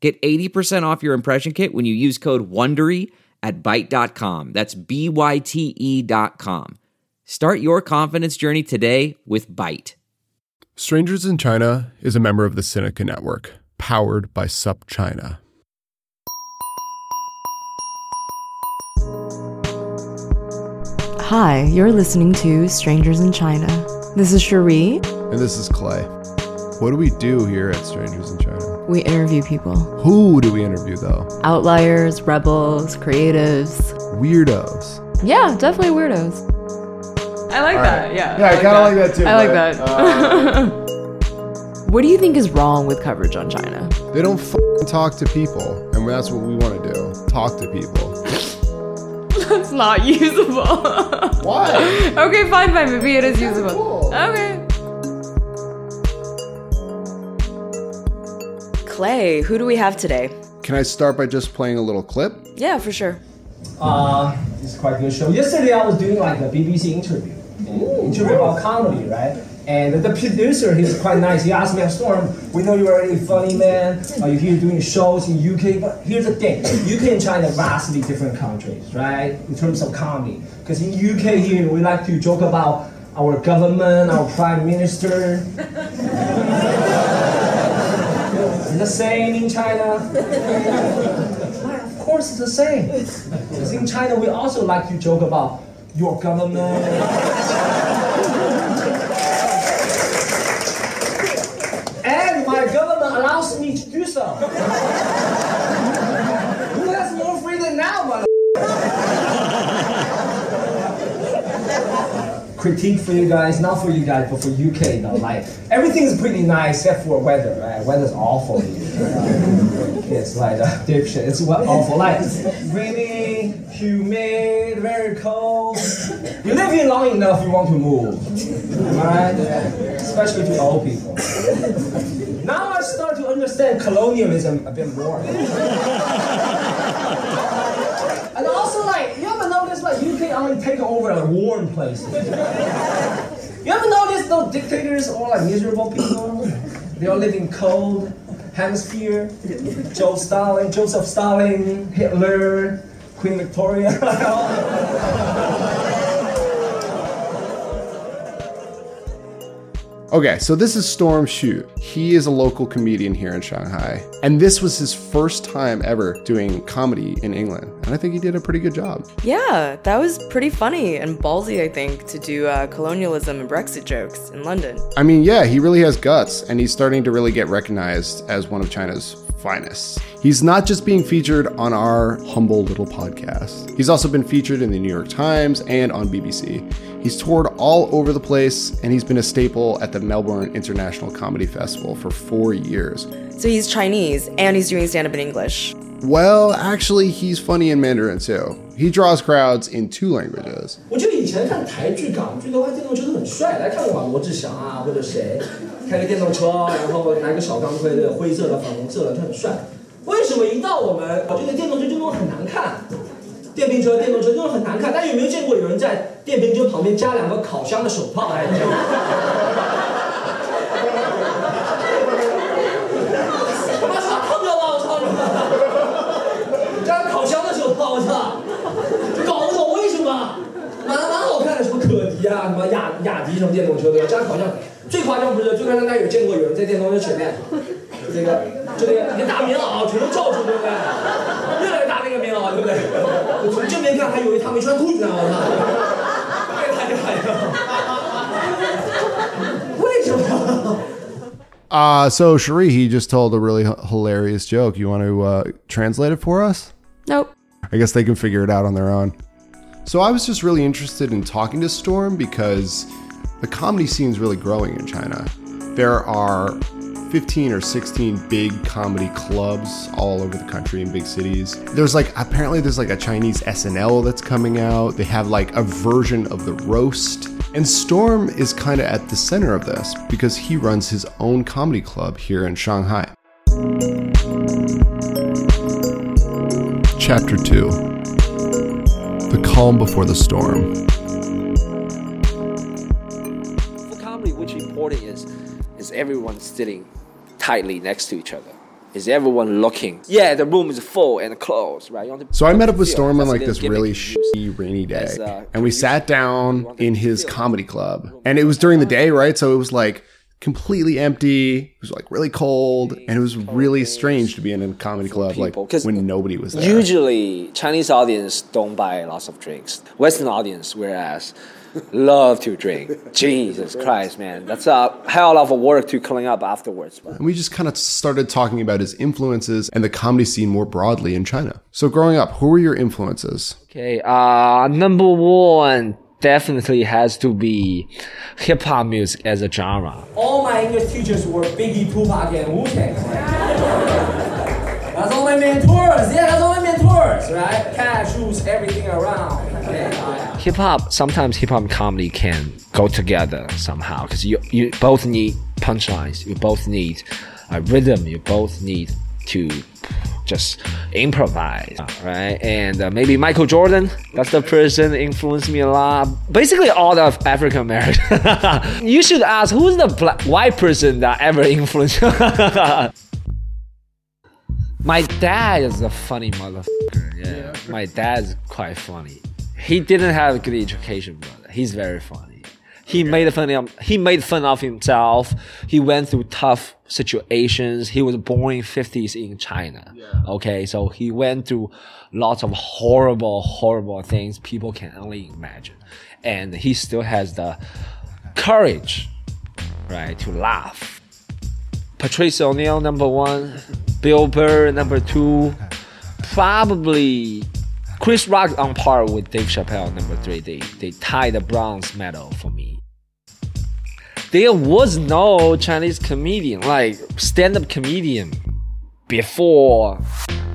Get 80% off your impression kit when you use code WONDERY at Byte.com. That's B-Y-T-E dot com. Start your confidence journey today with Byte. Strangers in China is a member of the Sinica Network, powered by SupChina. Hi, you're listening to Strangers in China. This is Cherie. And this is Clay. What do we do here at Strangers in China? We interview people Who do we interview though? outliers, rebels, creatives. Weirdos. Yeah, definitely weirdos. I like that. Yeah. Yeah, I, kind of like that too. I like but, that. uh, What do you think is wrong with coverage on China? they don't f- talk to people, and that's what we want to do. Talk to people. That's not usable. Why? okay, fine, fine. Maybe it is usable. cool. Okay. Clay, who do we have today? Can I start by just playing a little clip? Yeah, for sure. Uh, it's quite a good show. Yesterday I was doing like a BBC interview, interview about comedy, right? And the producer, he's quite nice. He asked me, Storm, we know you're a funny man. Are you here doing shows in UK? But here's the thing: UK and China are vastly different countries, right? In terms of comedy, because in UK here we like to joke about our government, our prime minister. The same in China? Of course it's the same. Because in China, we also like to joke about your government. and my government allows me to do so. Who has more freedom now, mother? Critique for you guys, not for you guys, but for UK though. Like everything is pretty nice except for weather, right? Weather's awful here. It's like uh, addiction. It's what awful. Like rainy, humid, very cold. You live here long enough, you want to move. Alright? Especially to old people. Now I start to understand colonialism a bit more. And also like you ever notice like UK only take over like warm places. You ever notice those dictators are like miserable people? They all live in cold hemisphere. Joe Stalin, Joseph Stalin, Hitler, Queen Victoria. Okay, so this is Storm Xu. He is a local comedian here in Shanghai. And this was his first time ever doing comedy in England. And I think he did a pretty good job. Yeah, that was pretty funny and ballsy, I think, to do uh, colonialism and Brexit jokes in London. I mean, yeah, he really has guts, and he's starting to really get recognized as one of China's finest. He's not just being featured on our humble little podcast, he's also been featured in the New York Times and on BBC. He's toured all over the place, and he's been a staple at the Melbourne International Comedy Festival for four years. So he's Chinese and he's doing stand up in English. Well, actually, he's funny in Mandarin too. He draws crowds in two languages. 我觉得以前看台剧、港剧的话，电动车都很帅。来看过王志祥啊，或者谁 开个电动车，然后拿个小钢盔的，灰色的、粉红色的，就很帅。为什么一到我们我这个电动车就弄得很难看？电瓶车、电动车就很难看。大家有没有见过有人在电瓶车旁边加两个烤箱的手套？哎，这样他妈说烫着了，我操你！加烤箱的手套，我操！搞不懂为什么，蛮蛮好看的，什么可迪啊，什么雅雅迪什么电动车对吧？加烤箱 最夸张不是？最夸张大家有见过有人在电动车前面，这个就那个一个大棉袄全都罩住，对不对？越来越大那个棉袄，对不对？我从正面看还以为他没穿裤子呢，我操！太太害了，为什么？ Uh, so Cherie, he just told a really h- hilarious joke. You want to uh, translate it for us? Nope. I guess they can figure it out on their own. So I was just really interested in talking to Storm because the comedy scene is really growing in China. There are 15 or 16 big comedy clubs all over the country in big cities. There's like apparently there's like a Chinese SNL that's coming out. They have like a version of the roast. And Storm is kind of at the center of this because he runs his own comedy club here in Shanghai. Chapter 2 The Calm Before the Storm. Everyone sitting tightly next to each other. Is everyone looking? Yeah, the room is full and closed, right? You want to- So I met up with Storm on like this really shitty rainy day, As, uh, and we sat down in his comedy club, and it was during the day, right? So it was like completely empty. It was like really cold, and it was really strange to be in a comedy club like when nobody was there. Usually, Chinese audience don't buy lots of drinks. Western audience, whereas, love to drink. Jesus Christ, man, that's a hell of a work to clean up afterwards. But And we just kind of started talking about his influences and the comedy scene more broadly in China. So growing up, who were your influences? Okay, uh, number one definitely has to be hip hop music as a genre. All my English teachers were Biggie, Tupac, and Wu Tang. That's all my mentors. Yeah, that's all right? Cashews, everything around. Yeah. Hip hop, sometimes hip hop and comedy can go together somehow because you, you both need punchlines, you both need a rhythm, you both need to just improvise, right? And uh, maybe Michael Jordan, that's the person influenced me a lot. Basically, all of African American. you should ask who's the black, white person that ever influenced. My dad is a funny motherfucker. Yeah. My dad's quite funny. He didn't have a good education, but he's very funny. He made fun of um, he made fun of himself. He went through tough situations. He was born in 50s in China. Okay, so he went through lots of horrible, horrible things people can only imagine. And he still has the courage, right, to laugh. Patrice O'Neal number one, Bill Burr number two, probably Chris Rock on par with Dave Chappelle number three. They they tied the bronze medal for me. There was no Chinese comedian like stand-up comedian before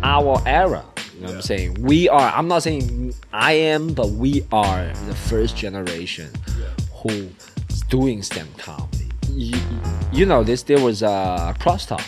our era. You know what I'm saying? We are. I'm not saying I am, but we are the first generation who is doing stand-up comedy. You, you know this. There was a crosstalk.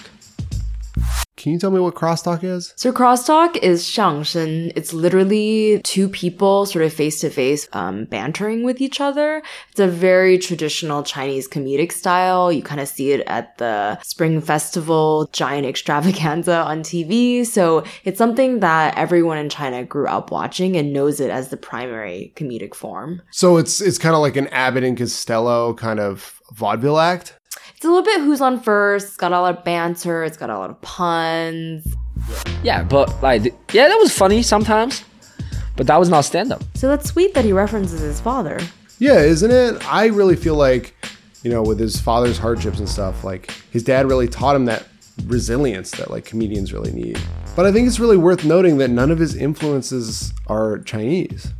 Can you tell me what crosstalk is? So crosstalk is 相声. It's literally two people sort of face to face, um, bantering with each other. It's a very traditional Chinese comedic style. You kind of see it at the Spring Festival giant extravaganza on TV. So it's something that everyone in China grew up watching and knows it as the primary comedic form. So it's it's kind of like an Abbott and Costello kind of vaudeville act. It's a little bit who's on first. It's got a lot of banter. It's got a lot of puns. Yeah, but like, yeah, that was funny sometimes, but that was not stand-up. So that's sweet that he references his father. Yeah, isn't it? I really feel like, you know, with his father's hardships and stuff, like his dad really taught him that resilience that like comedians really need. But I think it's really worth noting that none of his influences are Chinese.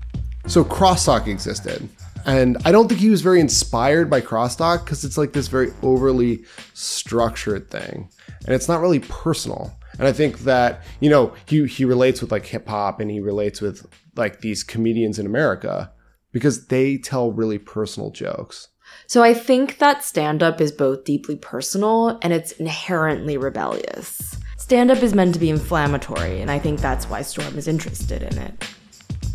So crosstalk existed. And I don't think he was very inspired by crosstalk because it's like this very overly structured thing. And it's not really personal. And I think that, you know, he he relates with like hip hop and he relates with like these comedians in America because they tell really personal jokes. So I think that stand up is both deeply personal and it's inherently rebellious. Stand up is meant to be inflammatory, and I think that's why Storm is interested in it.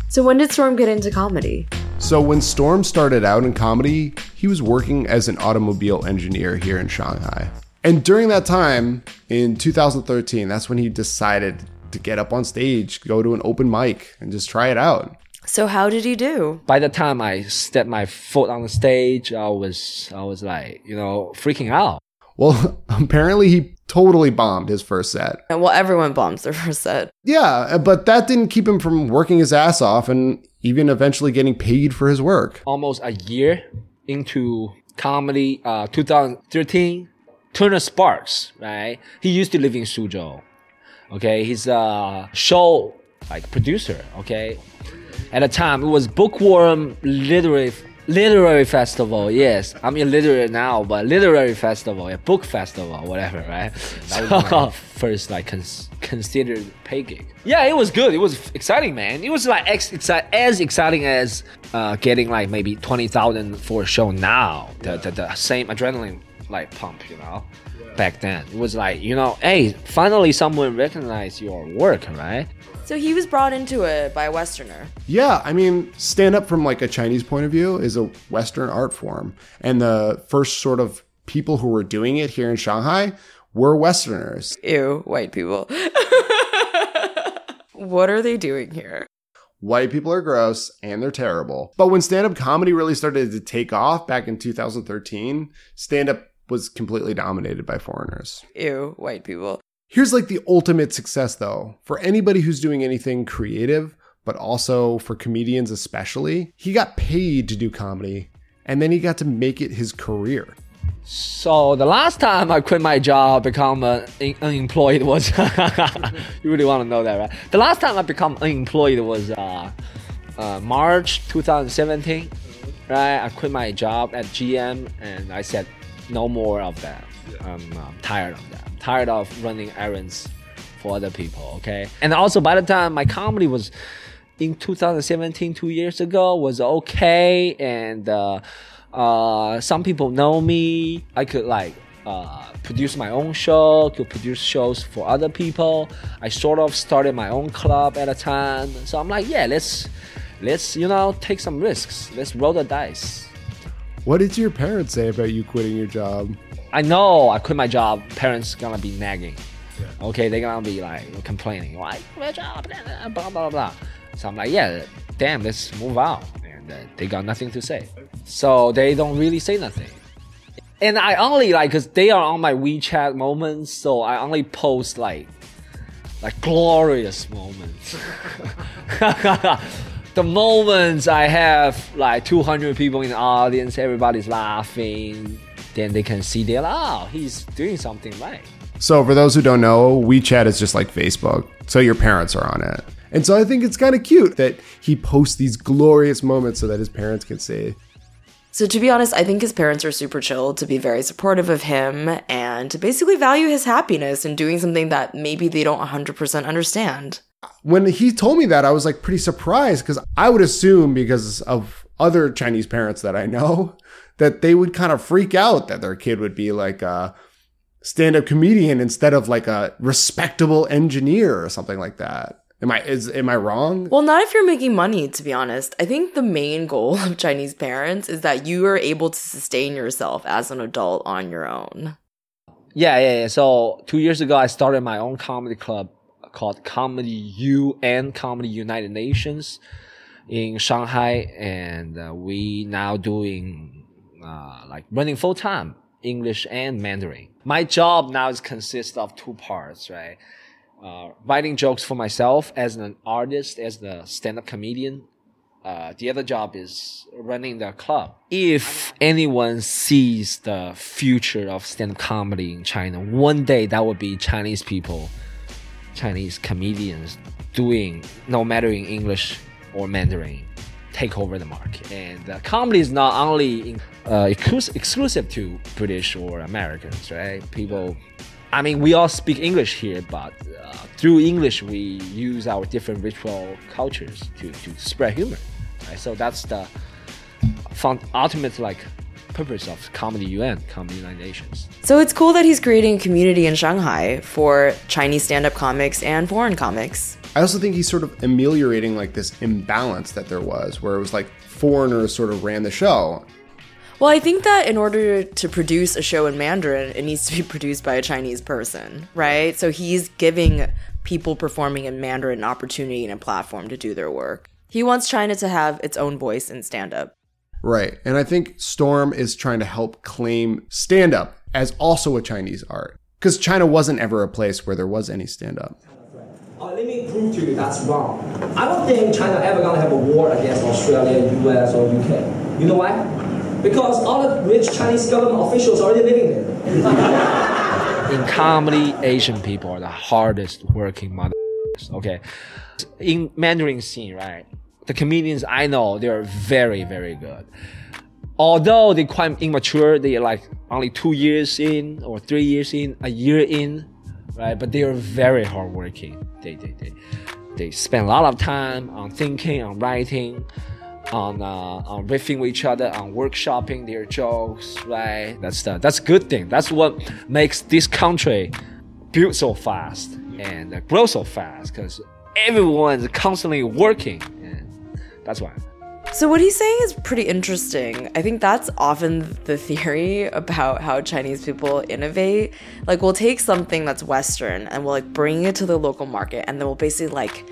So when did Storm get into comedy? So when Storm started out in comedy, he was working as an automobile engineer here in Shanghai. And during that time, in 2013, that's when he decided to get up on stage, go to an open mic, and just try it out. So how did he do? By the time I stepped my foot on the stage, I was I was like, you know, freaking out. Well, apparently he totally bombed his first set. Well, everyone bombs their first set. Yeah, but that didn't keep him from working his ass off and even eventually getting paid for his work. Almost a year into comedy, uh, 2013, Turner Sparks, right? He used to live in Suzhou. Okay, he's a show like producer. Okay, at the time it was bookworm literally literary festival. Yes, I'm illiterate now, but literary festival, yeah, book festival, whatever, right? That was my first like cons- considered pay gig. Yeah, it was good. It was exciting, man. It was like ex- as exciting as uh, getting like maybe twenty thousand for a show now. The, the the same adrenaline like pump, you know. Back then, it was like you know, hey, finally someone recognized your work, right? So he was brought into it by a Westerner. Yeah, I mean, stand up from like a Chinese point of view is a Western art form. And the first sort of people who were doing it here in Shanghai were Westerners. Ew, white people. what are they doing here? White people are gross and they're terrible. But when stand up comedy really started to take off back in 2013, stand up was completely dominated by foreigners. Ew, white people. Here's like the ultimate success though. For anybody who's doing anything creative, but also for comedians especially, he got paid to do comedy and then he got to make it his career. So the last time I quit my job, become uh, un- unemployed was. you really want to know that, right? The last time I become unemployed was uh, uh, March 2017, right? I quit my job at GM and I said, no more of that. I'm uh, tired of that. I'm tired of running errands for other people. Okay, and also by the time my comedy was in 2017, two years ago, was okay, and uh, uh, some people know me. I could like uh, produce my own show, could produce shows for other people. I sort of started my own club at a time, so I'm like, yeah, let's let's you know take some risks. Let's roll the dice. What did your parents say about you quitting your job? I know I quit my job. Parents gonna be nagging. Okay, they're gonna be like complaining. Why quit my job? Blah blah blah blah. So I'm like, yeah, damn, let's move out. And uh, they got nothing to say. So they don't really say nothing. And I only like, cause they are on my WeChat moments, so I only post like, like glorious moments. the moments I have like 200 people in the audience, everybody's laughing, then they can see they're like, oh, he's doing something right. So, for those who don't know, WeChat is just like Facebook. So, your parents are on it. And so, I think it's kind of cute that he posts these glorious moments so that his parents can see. So, to be honest, I think his parents are super chill to be very supportive of him and to basically value his happiness in doing something that maybe they don't 100% understand. When he told me that, I was like pretty surprised because I would assume, because of other Chinese parents that I know, that they would kind of freak out that their kid would be like a stand up comedian instead of like a respectable engineer or something like that. Am I is am I wrong? Well, not if you're making money, to be honest. I think the main goal of Chinese parents is that you are able to sustain yourself as an adult on your own. Yeah, yeah, yeah. So two years ago, I started my own comedy club called Comedy UN, Comedy United Nations, in Shanghai, and uh, we now doing uh, like running full time English and Mandarin. My job now is consists of two parts, right? Uh, writing jokes for myself as an artist, as the stand-up comedian. Uh, the other job is running the club. If anyone sees the future of stand-up comedy in China, one day that would be Chinese people, Chinese comedians doing, no matter in English or Mandarin, take over the market. And uh, comedy is not only in, uh, exclus- exclusive to British or Americans, right? People, I mean, we all speak English here, but uh, through English, we use our different ritual cultures to, to spread humor. Right? So that's the fun, ultimate like purpose of Comedy UN, Comedy United Nations. So it's cool that he's creating a community in Shanghai for Chinese stand up comics and foreign comics. I also think he's sort of ameliorating like this imbalance that there was, where it was like foreigners sort of ran the show. Well, I think that in order to produce a show in Mandarin, it needs to be produced by a Chinese person, right? So he's giving people performing in Mandarin an opportunity and a platform to do their work. He wants China to have its own voice in stand up. Right. And I think Storm is trying to help claim stand up as also a Chinese art. Because China wasn't ever a place where there was any stand up. Uh, let me prove to you that's wrong. I don't think China ever gonna have a war against Australia, US, or UK. You know why? Because all the rich Chinese government officials are already living there. in comedy, Asian people are the hardest working mother. Okay, in Mandarin scene, right? The comedians I know, they're very, very good. Although they're quite immature, they're like only two years in or three years in, a year in, right? But they are very hardworking. They, they, they, they spend a lot of time on thinking, on writing, on uh, on riffing with each other, on workshopping their jokes, right? That's the that's good thing. That's what makes this country build so fast and grow so fast because everyone is constantly working, that's why. So what he's saying is pretty interesting. I think that's often the theory about how Chinese people innovate. Like we'll take something that's Western and we'll like bring it to the local market and then we'll basically like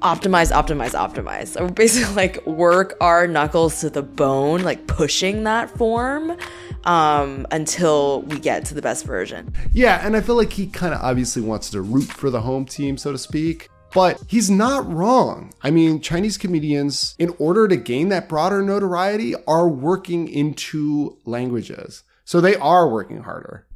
optimize, optimize, optimize. So we're basically like work our knuckles to the bone, like pushing that form um, until we get to the best version. Yeah, and I feel like he kind of obviously wants to root for the home team, so to speak. But he's not wrong. I mean, Chinese comedians, in order to gain that broader notoriety, are working into languages. So they are working harder.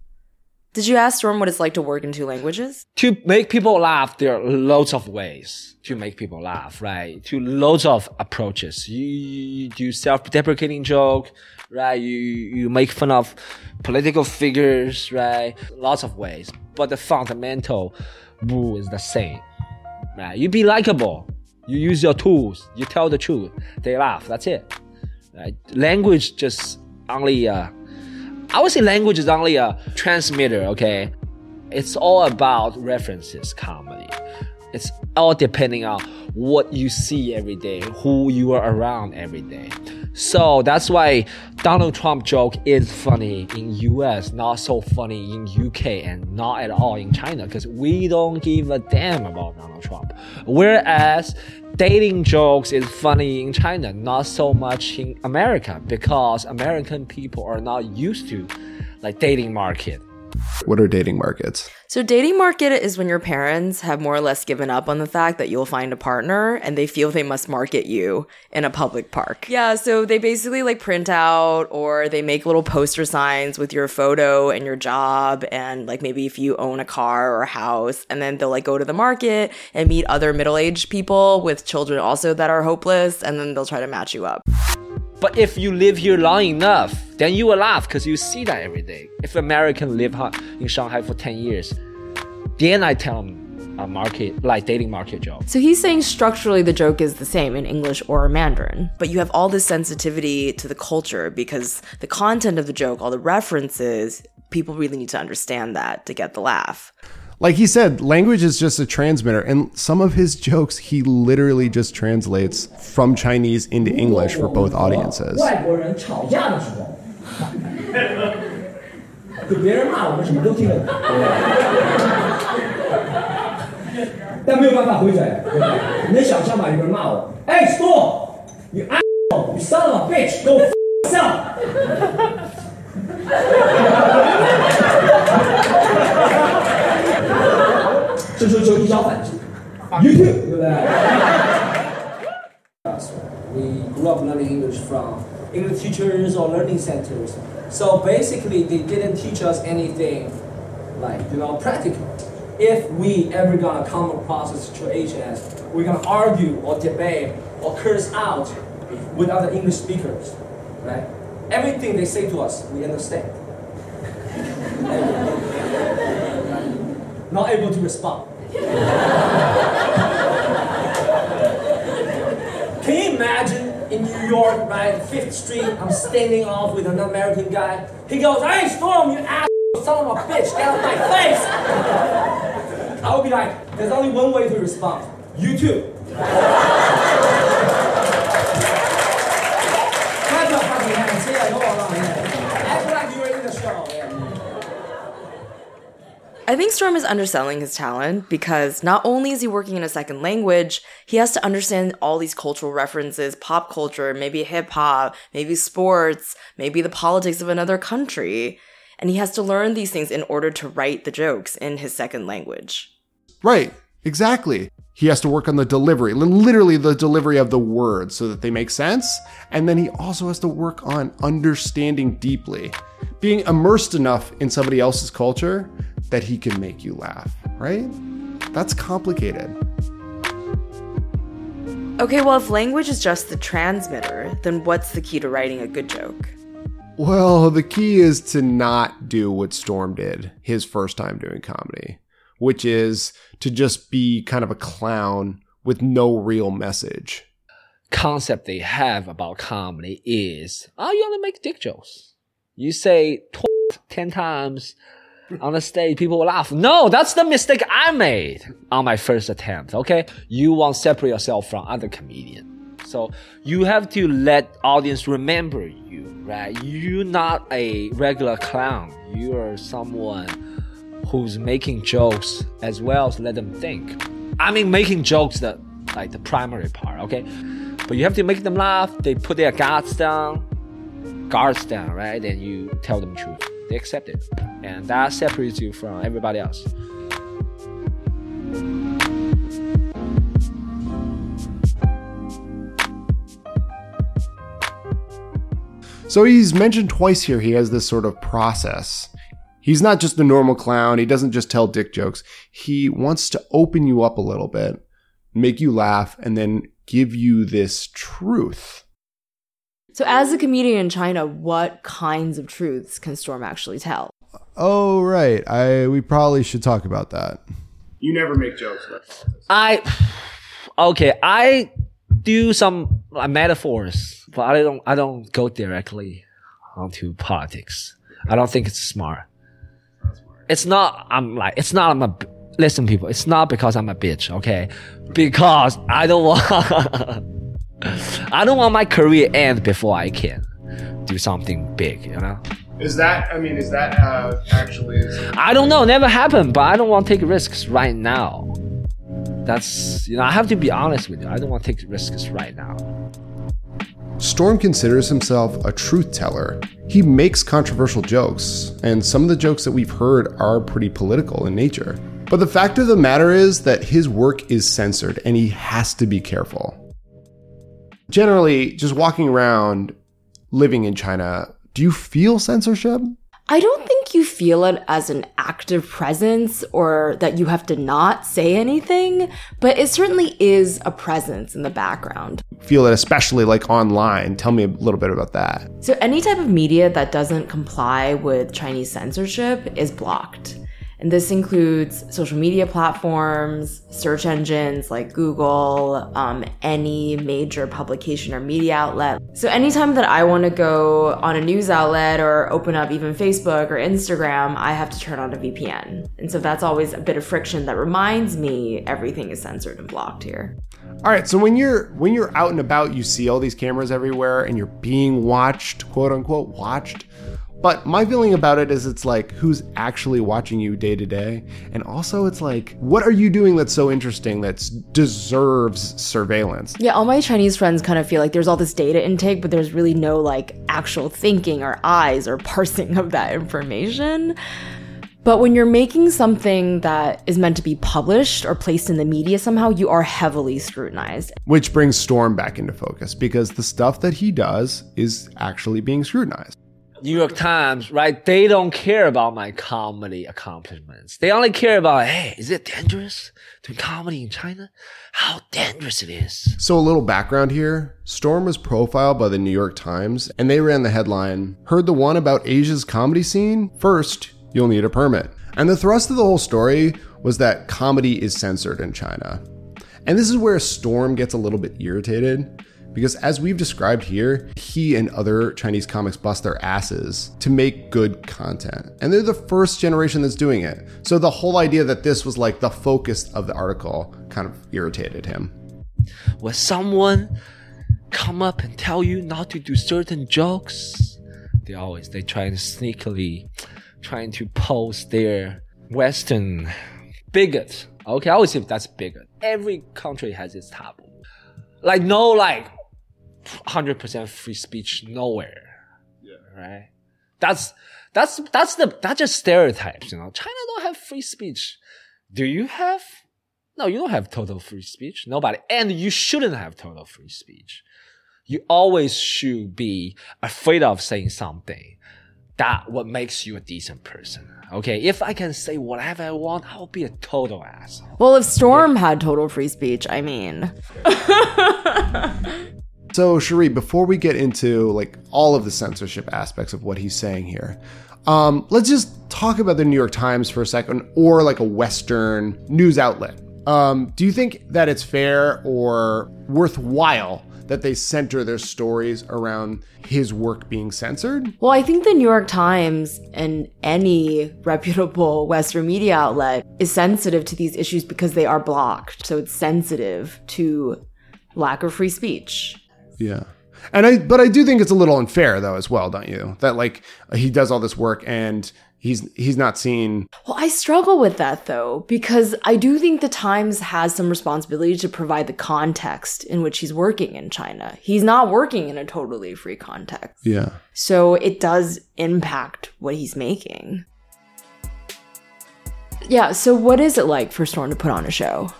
Did you ask Storm what it's like to work in two languages? To make people laugh, there are loads of ways to make people laugh, right? To loads of approaches. You, you do self-deprecating joke, right? You you make fun of political figures, right? Lots of ways. But the fundamental rule is the same. Right? You be likable. You use your tools. You tell the truth. They laugh. That's it. Language just only. Uh, I would say language is only a transmitter. Okay, it's all about references. Comedy. It's all depending on what you see every day, who you are around every day. So that's why Donald Trump joke is funny in US, not so funny in UK and not at all in China because we don't give a damn about Donald Trump. Whereas dating jokes is funny in China, not so much in America because American people are not used to like dating market. What are dating markets? So, dating market is when your parents have more or less given up on the fact that you'll find a partner and they feel they must market you in a public park. Yeah, so they basically like print out or they make little poster signs with your photo and your job and like maybe if you own a car or a house and then they'll like go to the market and meet other middle-aged people with children also that are hopeless and then they'll try to match you up. But if you live here long enough, then you will laugh because you see that every day. If American live in Shanghai for 10 years, then I tell them a market, like dating market joke. So he's saying structurally the joke is the same in English or Mandarin, but you have all this sensitivity to the culture because the content of the joke, all the references, people really need to understand that to get the laugh like he said, language is just a transmitter. And some of his jokes, he literally just translates from Chinese into English for both audiences. 外国人吵架的时候，就别人骂我们什么都听得懂，但没有办法回嘴，对吧？你能想象吗？有人骂我，哎，Storm，you asshole，you son of a bitch，go f yourself。 这时候就一招反击，YouTube，对不对？We grew up learning English from English teachers or learning centers. So basically, they didn't teach us anything like you know practical. If we ever gonna come across a situation as we're gonna argue or debate or curse out with other English speakers, right? Everything they say to us, we understand. Not able to respond. Can you imagine in New York, right, Fifth Street, I'm standing off with an American guy. He goes, "Hey, Storm, you ass son of a bitch, get out my face!" I would be like, "There's only one way to respond. You too." Clap your fucking hands. Yeah, go on, yeah. Act like you were in the show. Yeah. I think Storm is underselling his talent because not only is he working in a second language, he has to understand all these cultural references, pop culture, maybe hip hop, maybe sports, maybe the politics of another country. And he has to learn these things in order to write the jokes in his second language. Right, exactly. He has to work on the delivery, literally the delivery of the words so that they make sense. And then he also has to work on understanding deeply, being immersed enough in somebody else's culture that he can make you laugh, right? That's complicated. Okay, well, if language is just the transmitter, then what's the key to writing a good joke? Well, the key is to not do what Storm did his first time doing comedy, which is to just be kind of a clown with no real message. Concept they have about comedy is, oh, you only make dick jokes. You say tw- 10 times on the stage, people will laugh. No, that's the mistake I made on my first attempt. Okay. You want to separate yourself from other comedians. So you have to let audience remember you, right? You're not a regular clown. You are someone who's making jokes as well as let them think. I mean, making jokes that like the primary part, okay? But you have to make them laugh. They put their guards down, guards down, right? And you tell them truth. They accept it, and that separates you from everybody else. So he's mentioned twice here he has this sort of process. He's not just a normal clown. He doesn't just tell dick jokes. He wants to open you up a little bit, make you laugh, and then give you this truth. So, as a comedian in China, what kinds of truths can Storm actually tell? Oh, right. I we probably should talk about that. You never make jokes about I okay. I do some uh, metaphors, but I don't. I don't go directly onto politics. I don't think it's smart. It's not. I'm like. It's not. I'm a, Listen, people. It's not because I'm a bitch. Okay, because I don't want. I don't want my career end before I can do something big. You know. Is that? I mean, is that uh, actually? I don't know. Never happened. But I don't want to take risks right now. That's you know. I have to be honest with you. I don't want to take risks right now. Storm considers himself a truth teller. He makes controversial jokes, and some of the jokes that we've heard are pretty political in nature. But the fact of the matter is that his work is censored, and he has to be careful. Generally, just walking around living in China, do you feel censorship? I don't think you feel it as an active presence or that you have to not say anything, but it certainly is a presence in the background. Feel it especially like online. Tell me a little bit about that. So, any type of media that doesn't comply with Chinese censorship is blocked. And this includes social media platforms, search engines like Google, um, any major publication or media outlet. So, anytime that I want to go on a news outlet or open up even Facebook or Instagram, I have to turn on a VPN. And so, that's always a bit of friction that reminds me everything is censored and blocked here. All right, so when you're when you're out and about, you see all these cameras everywhere and you're being watched, quote unquote, watched. But my feeling about it is it's like who's actually watching you day to day? And also it's like what are you doing that's so interesting that deserves surveillance? Yeah, all my Chinese friends kind of feel like there's all this data intake, but there's really no like actual thinking or eyes or parsing of that information. But when you're making something that is meant to be published or placed in the media somehow, you are heavily scrutinized. Which brings Storm back into focus because the stuff that he does is actually being scrutinized. New York Times, right? They don't care about my comedy accomplishments. They only care about, hey, is it dangerous to comedy in China? How dangerous it is. So, a little background here Storm was profiled by the New York Times, and they ran the headline Heard the one about Asia's comedy scene? First, you'll need a permit. And the thrust of the whole story was that comedy is censored in China. And this is where Storm gets a little bit irritated. Because as we've described here, he and other Chinese comics bust their asses to make good content. And they're the first generation that's doing it. So the whole idea that this was like the focus of the article kind of irritated him. When someone come up and tell you not to do certain jokes, they always they try to sneakily trying to pose their Western bigot. Okay, I always say that's bigot. Every country has its taboo. Like no like hundred percent free speech nowhere. Yeah. Right. That's that's that's the that's just stereotypes. You know, China don't have free speech. Do you have? No, you don't have total free speech. Nobody, and you shouldn't have total free speech. You always should be afraid of saying something that what makes you a decent person. Okay, if I can say whatever I want, I'll be a total asshole. Well, if Storm had total free speech, I mean, So, Cherie, before we get into like all of the censorship aspects of what he's saying here, um, let's just talk about the New York Times for a second, or like a Western news outlet. Um, do you think that it's fair or worthwhile that they center their stories around his work being censored? well, I think the New York Times and any reputable Western media outlet is sensitive to these issues because they are blocked. So it's sensitive to lack of free speech. Yeah. And I, but I do think it's a little unfair though, as well, don't you? That like he does all this work and he's he's not seen. Well, I struggle with that though, because I do think the Times has some responsibility to provide the context in which he's working in China. He's not working in a totally free context. Yeah. So it does impact what he's making. Yeah, so what is it like for Storm to put on a show?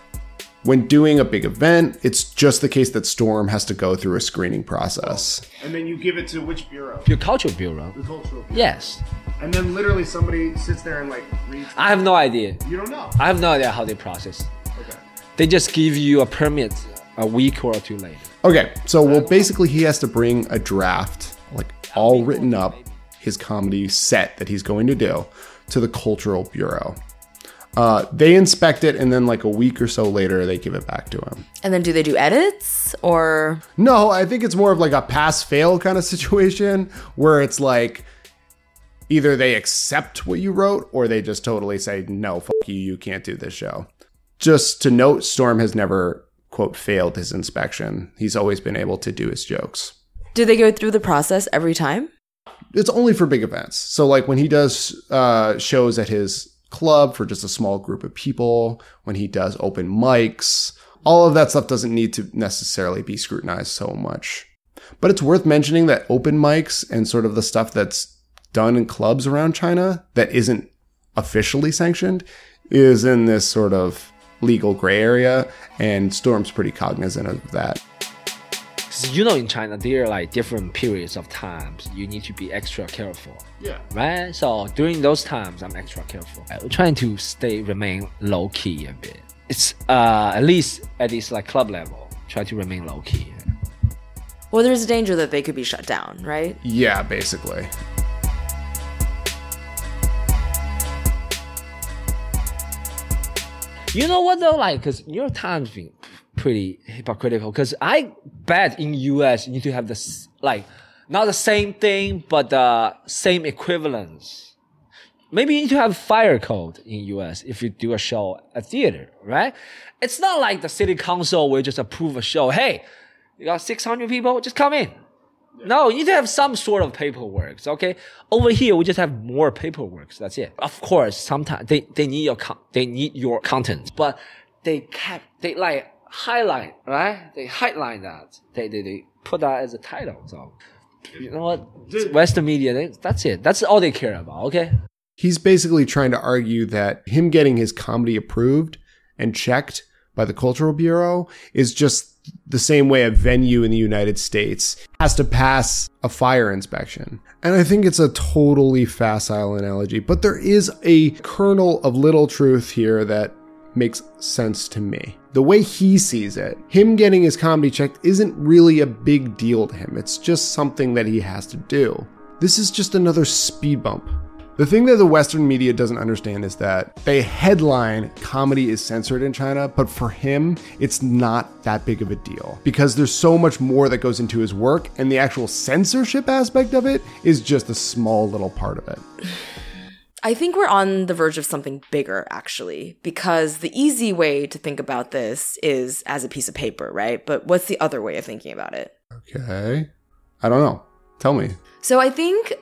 When doing a big event, it's just the case that Storm has to go through a screening process. And then you give it to which bureau? Your cultural bureau. The cultural. Bureau. Yes. And then literally somebody sits there and like reads. I have no idea. You don't know. I have no idea how they process. Okay. They just give you a permit a week or two later. Okay, so well, basically, he has to bring a draft, like all written up, his comedy set that he's going to do, to the Cultural Bureau. Uh, they inspect it, and then like a week or so later, they give it back to him. And then do they do edits or No, I think it's more of like a pass fail kind of situation where it's like either they accept what you wrote or they just totally say, no, fuck you, you can't do this show. Just to note, Storm has never, quote, failed his inspection. He's always been able to do his jokes. do they go through the process every time? It's only for big events. So, like when he does uh, shows at his club for just a small group of people, when he does open mics, all of that stuff doesn't need to necessarily be scrutinized so much. But it's worth mentioning that open mics and sort of the stuff that's done in clubs around China that isn't officially sanctioned is in this sort of legal gray area, and Storm's pretty cognizant of that. 'Cause you know, in China, there are like different periods of times you need to be extra careful. Yeah. Right? So during those times, I'm extra careful. I'm trying to stay, remain low key a bit. It's uh, at least at this like club level, try to remain low key. Well, there's a danger that they could be shut down, right? Yeah, basically. You know what though? Like, cause New York Times been pretty hypocritical. Cause I bet in US you need to have this like not the same thing, but the same equivalence. Maybe you need to have fire code in US if you do a show at theater, right? It's not like the city council will just approve a show. Hey, you got 600 people, just come in. No, you need to have some sort of paperwork. Okay, over here we just have more paperwork. That's it. Of course, sometimes they, they need your con- they need your content, but they kept they like highlight right. They highlight that. They they, they put that as a title. So you know what? Western media. They, that's it. That's all they care about. Okay. He's basically trying to argue that him getting his comedy approved and checked by the Cultural Bureau is just the same way a venue in the United States has to pass a fire inspection. And I think it's a totally facile analogy, but there is a kernel of little truth here that makes sense to me. The way he sees it, him getting his comedy checked isn't really a big deal to him. It's just something that he has to do. This is just another speed bump. The thing that the Western media doesn't understand is that they headline comedy is censored in China, but for him, it's not that big of a deal because there's so much more that goes into his work, and the actual censorship aspect of it is just a small little part of it. I think we're on the verge of something bigger, actually, because the easy way to think about this is as a piece of paper, right? But what's the other way of thinking about it? Okay. I don't know. Tell me. So I think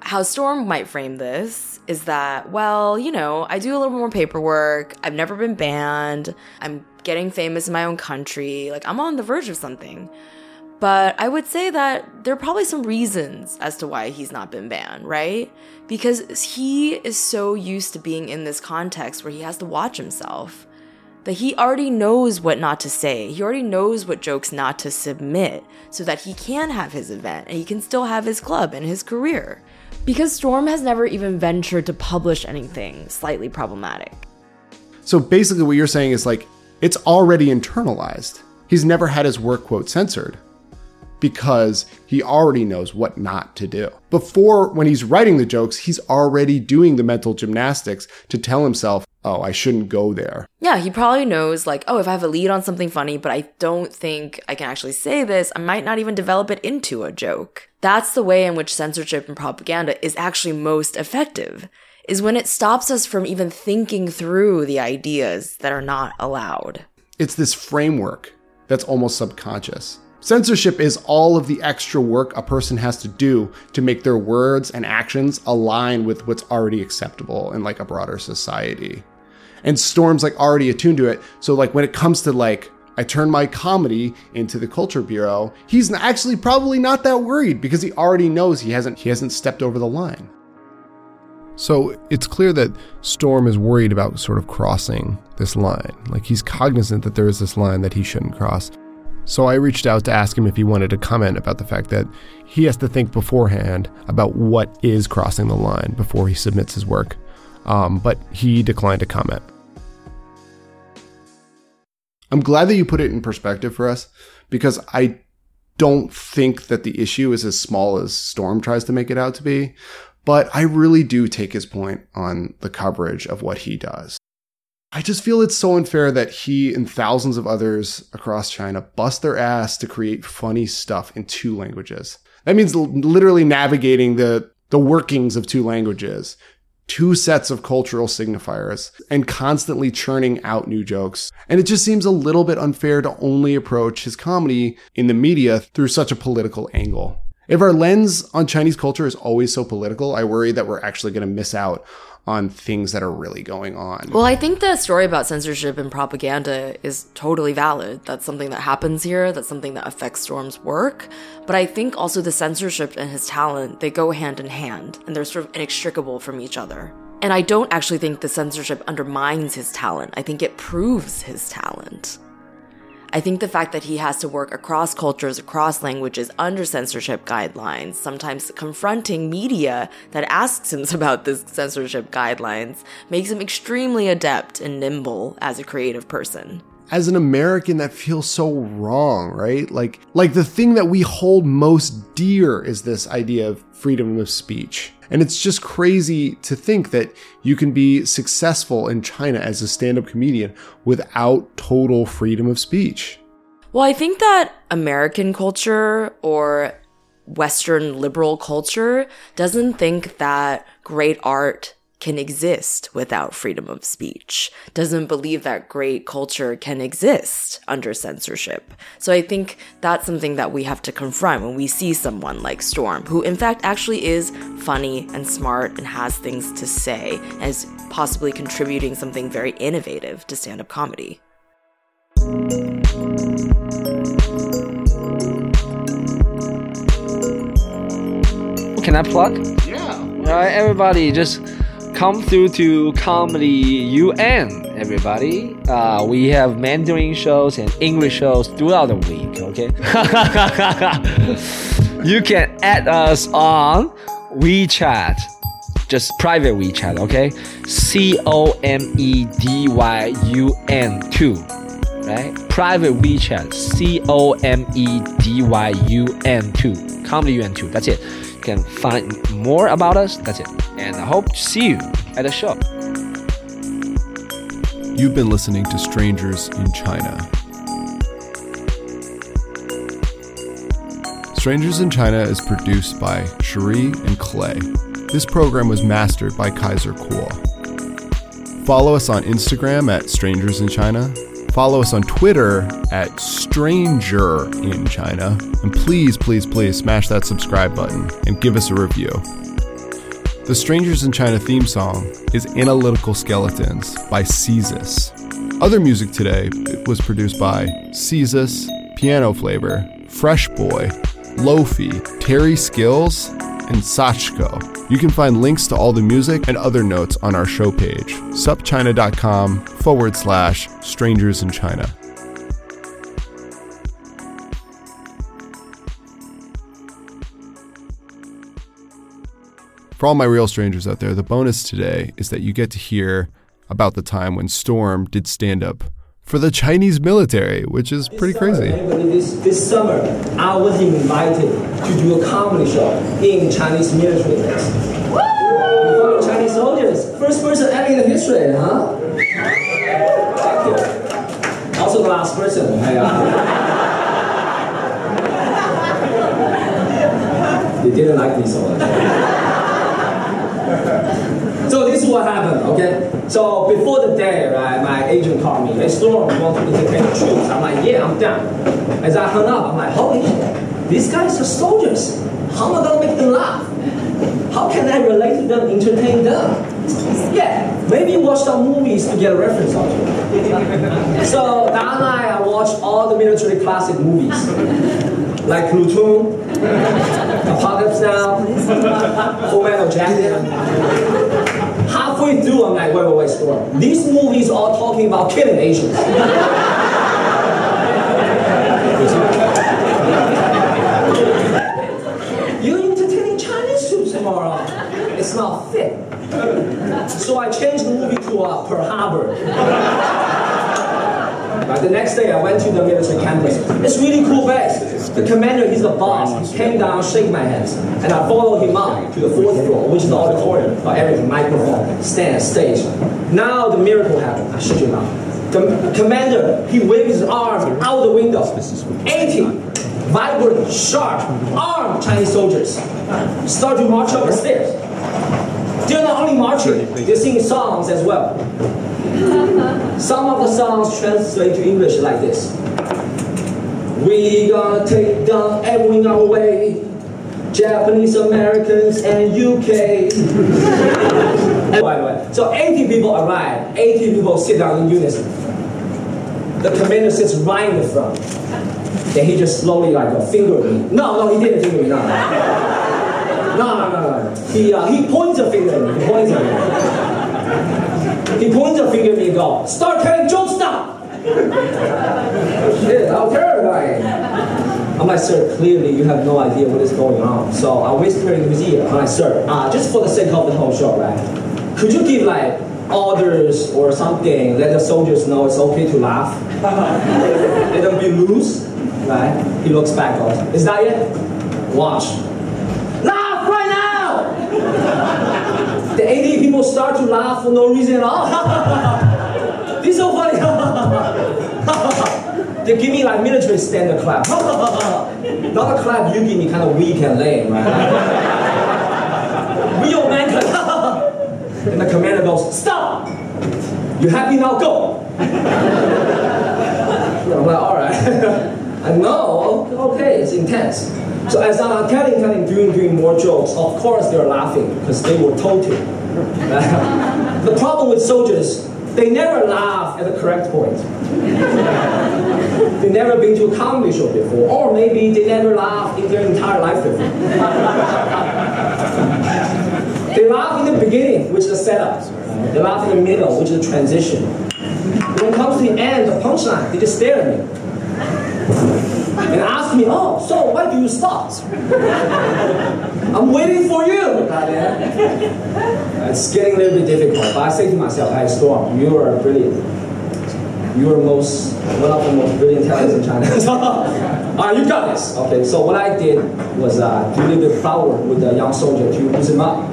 how Storm might frame this is that, well, you know, I do a little more paperwork. I've never been banned. I'm getting famous in my own country. Like, I'm on the verge of something. But I would say that there are probably some reasons as to why he's not been banned, right? Because he is so used to being in this context where he has to watch himself that he already knows what not to say. He already knows what jokes not to submit so that he can have his event and he can still have his club and his career. Because Storm has never even ventured to publish anything slightly problematic. So basically, what you're saying is like, it's already internalized. He's never had his work quote censored because he already knows what not to do. Before, when he's writing the jokes, he's already doing the mental gymnastics to tell himself, oh, I shouldn't go there. Yeah, he probably knows, like, oh, if I have a lead on something funny, but I don't think I can actually say this, I might not even develop it into a joke. That's the way in which censorship and propaganda is actually most effective, is when it stops us from even thinking through the ideas that are not allowed. It's this framework that's almost subconscious. Censorship is all of the extra work a person has to do to make their words and actions align with what's already acceptable in like a broader society. And Storm's like already attuned to it. So like when it comes to like I turn my comedy into the culture bureau, he's actually probably not that worried because he already knows he hasn't he hasn't stepped over the line. So it's clear that Storm is worried about sort of crossing this line. Like he's cognizant that there is this line that he shouldn't cross. So I reached out to ask him if he wanted to comment about the fact that he has to think beforehand about what is crossing the line before he submits his work. Um, but he declined to comment. I'm glad that you put it in perspective for us because I don't think that the issue is as small as Storm tries to make it out to be. But I really do take his point on the coverage of what he does. I just feel it's so unfair that he and thousands of others across China bust their ass to create funny stuff in two languages. That means literally navigating the, the workings of two languages, two sets of cultural signifiers, and constantly churning out new jokes. And it just seems a little bit unfair to only approach his comedy in the media through such a political angle. If our lens on Chinese culture is always so political, I worry that we're actually going to miss out on things that are really going on. Well, I think the story about censorship and propaganda is totally valid. That's something that happens here. That's something that affects Storm's work. But I think also the censorship and his talent, they go hand in hand and they're sort of inextricable from each other. And I don't actually think the censorship undermines his talent. I think it proves his talent. I think the fact that he has to work across cultures, across languages, under censorship guidelines, sometimes confronting media that asks him about this censorship guidelines, makes him extremely adept and nimble as a creative person as an American that feels so wrong, right? Like like the thing that we hold most dear is this idea of freedom of speech. And it's just crazy to think that you can be successful in China as a stand-up comedian without total freedom of speech. Well, I think that American culture or Western liberal culture doesn't think that great art can exist without freedom of speech, doesn't believe that great culture can exist under censorship. So I think that's something that we have to confront when we see someone like Storm, who in fact actually is funny and smart and has things to say, and is possibly contributing something very innovative to stand up comedy. Can I plug? Yeah. All right, everybody, just come through to Comedy UN, everybody. Uh, we have Mandarin shows and English shows throughout the week, okay? you can add us on WeChat, just private WeChat, okay? C O M E D Y U N 2, right? Private WeChat, C O M E D Y U N 2, Comedy UN 2, that's it can find more about us. That's it. And I hope to see you at the show. You've been listening to Strangers in China. Strangers in China is produced by Cherie and Clay. This program was mastered by Kaiser Kuo. Follow us on Instagram at Strangers in China Follow us on Twitter at Stranger in China. And please, please, please smash that subscribe button and give us a review. The Strangers in China theme song is Analytical Skeletons by Caesus. Other music today was produced by Caesus, Piano Flavor, Fresh Boy, Lofi, Terry Skills, and Sachko. You can find links to all the music and other notes on our show page, supchina.com forward slash strangers in China. For all my real strangers out there, the bonus today is that you get to hear about the time when Storm did stand up for the Chinese military, which is pretty crazy. Anybody this, this summer, I was invited to do a comedy show in Chinese military base. In front of Chinese soldiers. First person ever in the history, huh? Thank you. Also the last person. Hey, they didn't like me so much. Is what happened, okay? So before the day, right, my agent called me. Hey, Storm, you want to entertain the troops? I'm like, yeah, I'm down. As I hung up, I'm like, holy shit, these guys are soldiers. How am I gonna make them laugh? How can I relate to them, entertain them? Yeah, maybe watch some movies to get a reference it. so that night, I watched all the military classic movies, like Platoon, Apocalypse Now, Full Metal Jacket. Halfway through, I'm like, wait, wait, wait, Storm. These movies are talking about killing Asians. You're entertaining Chinese troops tomorrow. It's not fit. So I changed the movie to uh, Pearl Harbor. The next day, I went to the military campus. It's really cool base. The commander, he's the boss. He came down, shake my hands, and I followed him up to the fourth floor, which is the auditorium. Uh, everything, microphone, stand, stage. Now the miracle happened. I shut you down. The commander, he waved his arm out the window. 80 vibrant, sharp, armed Chinese soldiers start to march up the stairs. They're not only marching, they're singing songs as well. Some of the songs translate to English like this. We gonna take down everything our way. Japanese, Americans, and UK. And the way, so 80 people arrive, 80 people sit down in unison. The commander sits right in the front. Then he just slowly like a finger me. No, no, he didn't finger me. No, no, no, no. no. He uh, he points a finger at me. He points at me. He points a finger at me and goes, "Start telling jokes now." Shit, how terrifying. I'm like, sir, clearly you have no idea what is going on. So I whispered in his ear. I'm like, sir, uh, just for the sake of the whole show, right? Could you give like orders or something? Let the soldiers know it's okay to laugh. Let them be loose, right? He looks back, goes, is that it? Watch. Laugh right now! The 80 people start to laugh for no reason at all. this is so funny. they give me like military standard clap. Not a clap you give me kind of weak and lame, right? Real man clap. and the commander goes, stop! You happy now? Go! I'm like, all right. I know, okay, it's intense. So as I'm telling, telling, doing, doing more jokes, of course they're laughing because they were told to. the problem with soldiers, they never laugh at the correct point. they never been to a comedy show before, or maybe they never laughed in their entire life before. they laugh in the beginning, which is the setup. They laugh in the middle, which is the transition. When it comes to the end, the punchline, they just stare at me. And ask me, oh, so why do you stop? I'm waiting for you. It's getting a little bit difficult, but I say to myself, hey, Storm, you are brilliant. You are most, one of the most brilliant talents in China. All right, you got this. Okay, so what I did was uh, do a little bit of power with the young soldier to boost him up.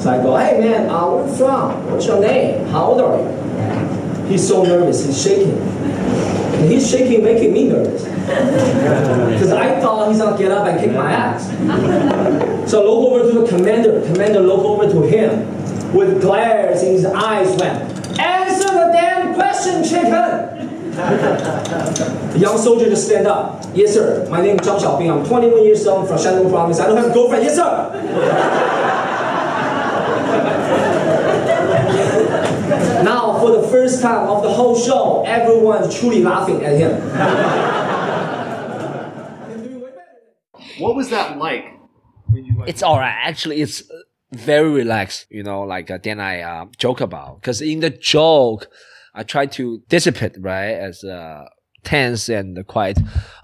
So I go, hey man, uh, where you from? What's your name? How old are you? He's so nervous, he's shaking. And he's shaking, making me nervous. Because I thought he's gonna get up and kick my ass. So I look over to the commander. Commander look over to him with glares in his eyes went, Answer the damn question, chicken! The young soldier just stand up. Yes, sir. My name is Zhang Xiaobing. I'm 21 years old from Shandong province. I don't have a girlfriend. Yes, sir. now, for the first time of the whole show, everyone's truly laughing at him. What was that like? Like, It's all right. Actually, it's very relaxed. You know, like uh, then I uh, joke about because in the joke, I try to dissipate right as uh, tense and quite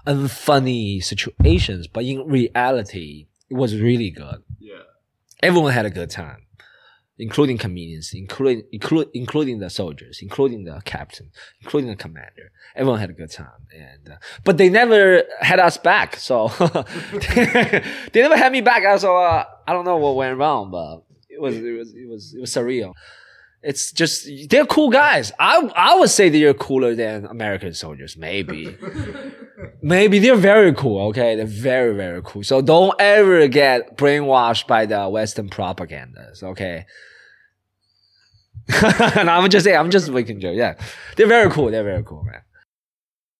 unfunny situations, but in reality, it was really good. yeah. Everyone had a good time, including comedians, including include, including the soldiers, including the captain, including the commander. Everyone had a good time, and uh, but they never had us back. So they never had me back. So uh, I don't know what went wrong, but it was it was it was it was surreal. It's just they're cool guys. I I would say they're cooler than American soldiers. Maybe, maybe they're very cool. Okay, they're very very cool. So don't ever get brainwashed by the Western propagandas. Okay. no, I'm just saying. I'm just making joke. Yeah, they're very cool. They're very cool, man.